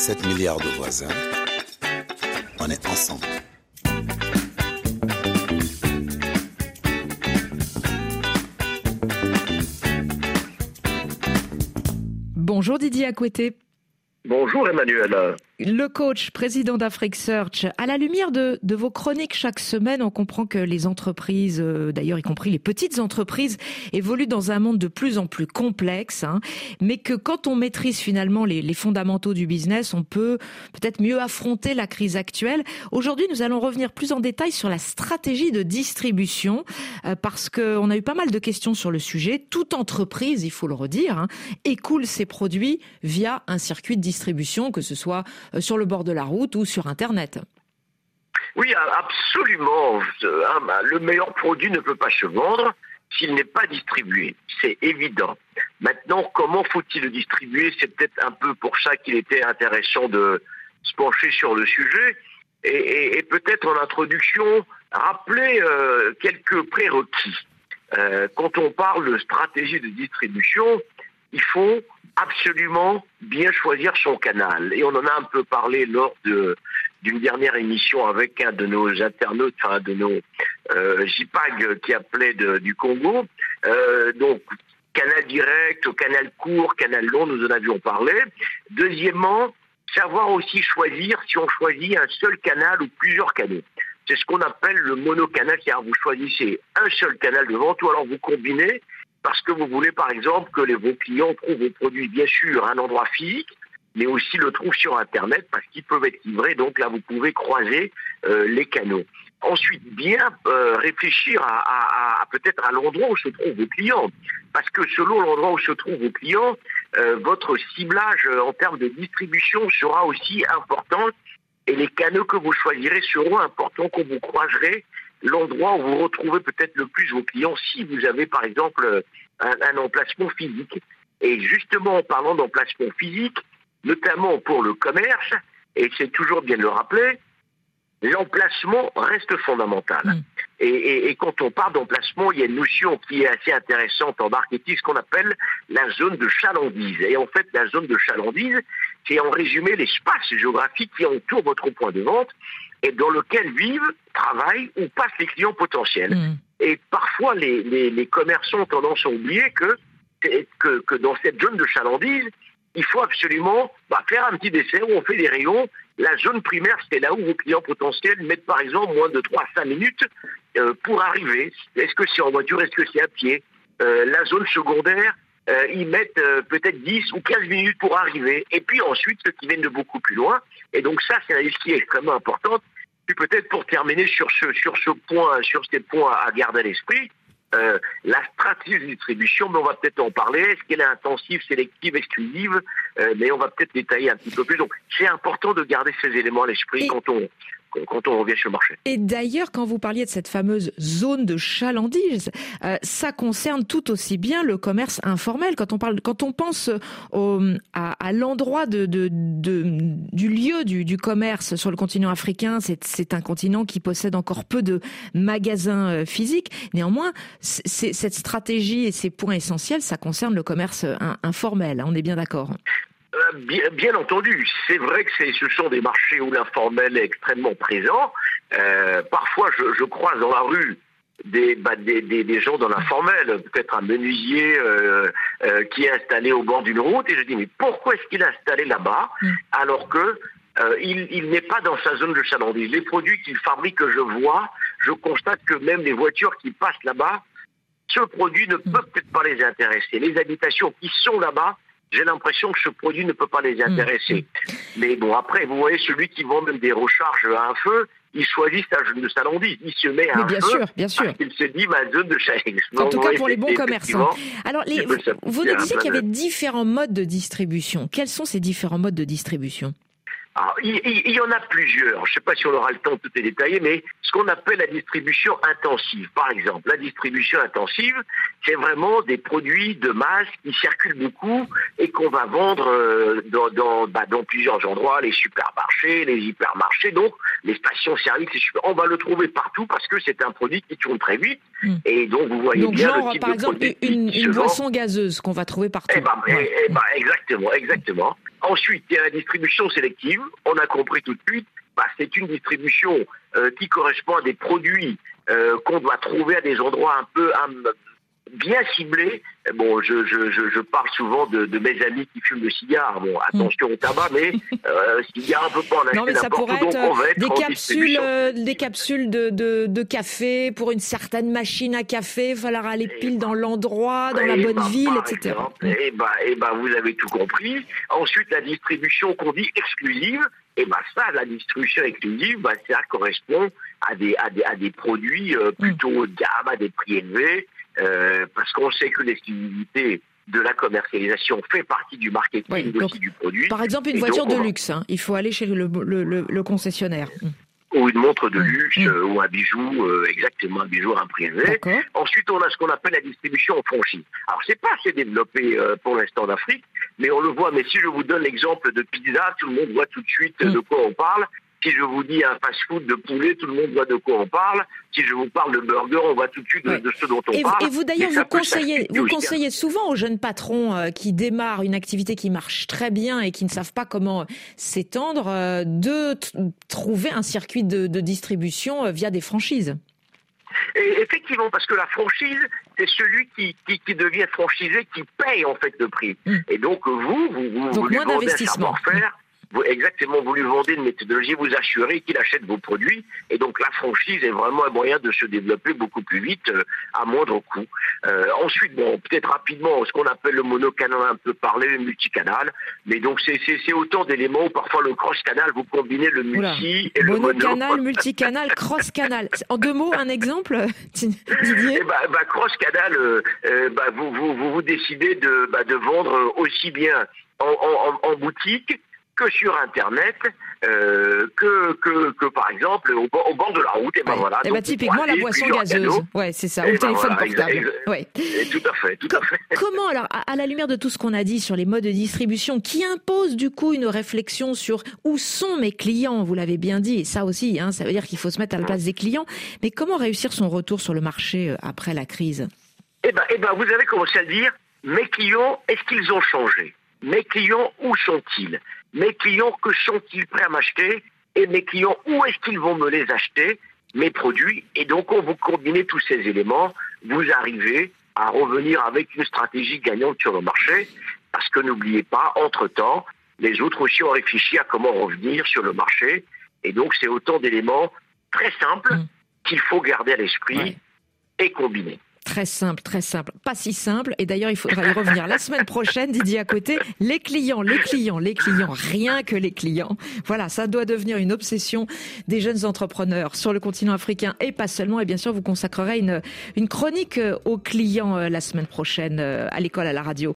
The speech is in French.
7 milliards de voisins. On est ensemble. Bonjour Didier Acoueté. Bonjour Emmanuel. Le coach, président d'Afrique Search, à la lumière de, vos chroniques chaque semaine, on comprend que les entreprises, euh, d'ailleurs y compris les petites entreprises, évoluent dans un monde de plus en plus complexe, hein, mais que quand on maîtrise finalement les, fondamentaux du business, on peut peut-être mieux affronter la crise actuelle. Aujourd'hui, nous allons revenir plus en détail sur la stratégie de distribution, euh, parce qu'on a eu pas mal de questions sur le sujet. Toute entreprise, il faut le redire, hein, écoule ses produits via un circuit de distribution, que ce soit sur le bord de la route ou sur Internet. Oui, absolument. Ah, le meilleur produit ne peut pas se vendre s'il n'est pas distribué. C'est évident. Maintenant, comment faut-il le distribuer? C'est peut-être un peu pour ça qu'il était intéressant de se pencher sur le sujet. Et, peut-être en introduction, rappeler euh, quelques prérequis. Euh, quand on parle de stratégie de distribution, il faut absolument bien choisir son canal. Et on en a un peu parlé lors de d'une dernière émission avec un de nos internautes, enfin de nos euh, JPAG qui appelait du Congo. Euh, donc canal direct, canal court, canal long, nous en avions parlé. Deuxièmement, savoir aussi choisir si on choisit un seul canal ou plusieurs canaux. C'est ce qu'on appelle le monocanal, car vous choisissez un seul canal de vente ou alors vous combinez parce que vous voulez par exemple que les, vos clients trouvent vos produits bien sûr à un endroit physique, mais aussi le trouvent sur Internet parce qu'ils peuvent être livrés. Donc là, vous pouvez croiser euh, les canaux. Ensuite, bien euh, réfléchir à, à, peut-être à l'endroit où se trouvent vos clients, parce que selon l'endroit où se trouvent vos clients, euh, votre ciblage en termes de distribution sera aussi important et les canaux que vous choisirez seront importants quand vous croiserez l'endroit où vous retrouvez peut-être le plus vos clients si vous avez par exemple un, emplacement physique. Et justement en parlant d'emplacement physique, notamment pour le commerce, et c'est toujours bien de le rappeler, l'emplacement reste fondamental. Mm. Et, quand on parle d'emplacement, il y a une notion qui est assez intéressante en marketing, ce qu'on appelle la zone de chalandise. Et en fait, la zone de chalandise, c'est en résumé l'espace géographique qui entoure votre point de vente et dans lequel vivent, travaillent ou passent les clients potentiels. Mm. Et parfois, les, les, commerçants ont tendance à oublier que, que, que, dans cette zone de chalandise, il faut absolument bah, faire un petit dessert où on fait des rayons. La zone primaire, c'est là où vos clients potentiels mettent par exemple moins de 3 à 5 minutes euh, pour arriver. Est-ce que c'est en voiture, est-ce que c'est à pied? Euh, La zone secondaire, euh, ils mettent euh, peut-être 10 ou 15 minutes pour arriver. Et puis ensuite, ceux qui viennent de beaucoup plus loin. Et donc ça, c'est une liste qui est extrêmement importante. Puis peut-être pour terminer sur ce, sur ce point, sur ces points à garder à l'esprit, euh, la stratégie de distribution, mais on va peut-être en parler. Est-ce qu'elle est intensive, sélective, exclusive? Mais on va peut-être détailler un petit peu plus. Donc, c'est important de garder ces éléments à l'esprit quand on quand on revient sur le marché. Et d'ailleurs, quand vous parliez de cette fameuse zone de chalandise, euh, ça concerne tout aussi bien le commerce informel. Quand on parle, quand on pense au, à, l'endroit de, du lieu du, commerce sur le continent africain, c'est un continent qui possède encore peu de magasins euh, physiques. Néanmoins, cette stratégie et ces points essentiels, ça concerne le commerce euh, informel. On est bien d'accord. Euh, bien, bien, entendu, c'est vrai que ce sont des marchés où l'informel est extrêmement présent. Euh, parfois, je, je, croise dans la rue des, bah, des, des, des, gens dans l'informel, peut-être un menuisier euh, euh, qui est installé au bord d'une route, et je dis mais pourquoi est-ce qu'il est installé là-bas mm. alors que il, il n'est pas dans sa zone de chalandise? Les produits qu'il fabrique, que je vois, je constate que même les voitures qui passent là-bas, ce produit ne mm. peut peut-être pas les intéresser. Les habitations qui sont là-bas j'ai l'impression que ce produit ne peut pas les intéresser. Mm. Mais bon, après, vous voyez, celui qui vend même des recharges à un feu, il choisit sa zone de salondie. Il se met à Mais un bien feu sûr, bien sûr. Il se dit ma zone de. En tout cas, pour les bons commerçants. Alors, les, vous nous disiez qu'il y avait différents modes de distribution. Quels sont ces différents modes de distribution? Alors, il, il, y en a plusieurs. Je ne sais pas si on aura le temps de tout détailler, mais ce qu'on appelle la distribution intensive, par exemple. La distribution intensive, c'est vraiment des produits de masse qui circulent beaucoup et qu'on va vendre euh, dans, dans, bah, dans, plusieurs endroits, les supermarchés, les hypermarchés, donc les stations-service. On va le trouver partout parce que c'est un produit qui tourne très vite. Hmm. Et donc, vous voyez donc, bien genre, le type par de exemple, produit une, une boisson gazeuse qu'on va trouver partout. Eh ben, eh, eh ben, exactement, exactement. Ensuite, il y a la distribution sélective. On a compris tout de suite, bah, c'est une distribution euh, qui correspond à des produits euh, qu'on doit trouver à des endroits un peu bien ciblé. Bon, je, je, je, parle souvent de, de, mes amis qui fument le cigare. Bon, attention au tabac, mais euh, cigare, on peut pas en Non, mais ça pourrait être, euh, des, capsules, euh, des capsules de, de, de, café pour une certaine machine à café. Il falloir aller pile dans l'endroit, dans la bonne bah, ville, etc. et bah, et bah, vous avez tout compris. Ensuite, la distribution qu'on dit exclusive. Et bah ça, la distribution exclusive, bah, ça correspond à des, à des, à des produits euh, plutôt haut de gamme, à des prix élevés. Euh, parce qu'on sait que l'exclusivité de la commercialisation fait partie du marketing aussi du produit. Par exemple, une voiture de luxe, hein. il faut aller chez le, le, le, concessionnaire. Ou une montre de mmh. luxe, mmh. Euh, ou un bijou, euh, exactement un bijou à un prix Ensuite, on a ce qu'on appelle la distribution en franchise. Alors, c'est pas assez développé pour l'instant en Afrique, mais on le voit. Mais si je vous donne l'exemple de pizza, tout le monde voit tout de suite mmh. de quoi on parle. Si je vous dis un fast-food de poulet, tout le monde voit de quoi on parle. Si je vous parle de burger, on voit tout de suite de, ce dont on parle. Et vous d'ailleurs, vous conseillez, vous conseillez souvent aux jeunes patrons euh, qui démarrent une activité qui marche très bien et qui ne savent pas comment s'étendre, euh, de trouver un circuit de, distribution euh, via des franchises. Et effectivement, parce que la franchise, c'est celui qui, qui, devient franchisé, qui paye en fait le prix. Mmh. Et donc vous, vous, vous, donc, moins d'investissement vous, exactement, vous lui vendez une méthodologie, vous assurez qu'il achète vos produits, et donc la franchise est vraiment un moyen de se développer beaucoup plus vite euh, à moindre coût. Euh, ensuite, bon, peut-être rapidement, ce qu'on appelle le monocanal, un peu parlé, le multicanal, mais donc c'est autant d'éléments où parfois le cross-canal, vous combinez le multi et le mono. Monocanal, multicanal, cross-canal. En deux mots, un exemple, Didier bah, bah, Cross-canal, euh, bah, vous, vous, vous, vous, décidez de, bah, de vendre aussi bien en, en, en boutique que sur Internet, euh, que, que, que, par exemple au, au, bord de la route. Et ben voilà. Et eh ben typiquement la boisson gazeuse. Ouais, c'est ça. Ou le ben téléphone portable. ouais. tout à fait, tout à fait. Comment alors, à, la lumière de tout ce qu'on a dit sur les modes de distribution, qui impose du coup une réflexion sur où sont mes clients? Vous l'avez bien dit, et ça aussi, hein, ça veut dire qu'il faut se mettre à la place des clients. Mais comment réussir son retour sur le marché euh, après la crise? Eh ben, eh ben, vous avez commencé à le dire. Mes clients, est-ce qu'ils ont changé? Mes clients, où sont-ils? Mes clients, que sont-ils prêts à m'acheter? Et mes clients, où est-ce qu'ils vont me les acheter? Mes produits. Et donc, quand vous combinez tous ces éléments, vous arrivez à revenir avec une stratégie gagnante sur le marché. Parce que n'oubliez pas, entre-temps, les autres aussi ont réfléchi à comment revenir sur le marché. Et donc, c'est autant d'éléments très simples mmh. qu'il faut garder à l'esprit et combiner. Très simple, très simple. Pas si simple. Et d'ailleurs, il faudra y revenir la semaine prochaine, Didier à côté. Les clients, les clients, les clients, rien que les clients. Voilà, ça doit devenir une obsession des jeunes entrepreneurs sur le continent africain et pas seulement. Et bien sûr, vous consacrerez une, une chronique aux clients euh, la semaine prochaine euh, à l'école, à la radio.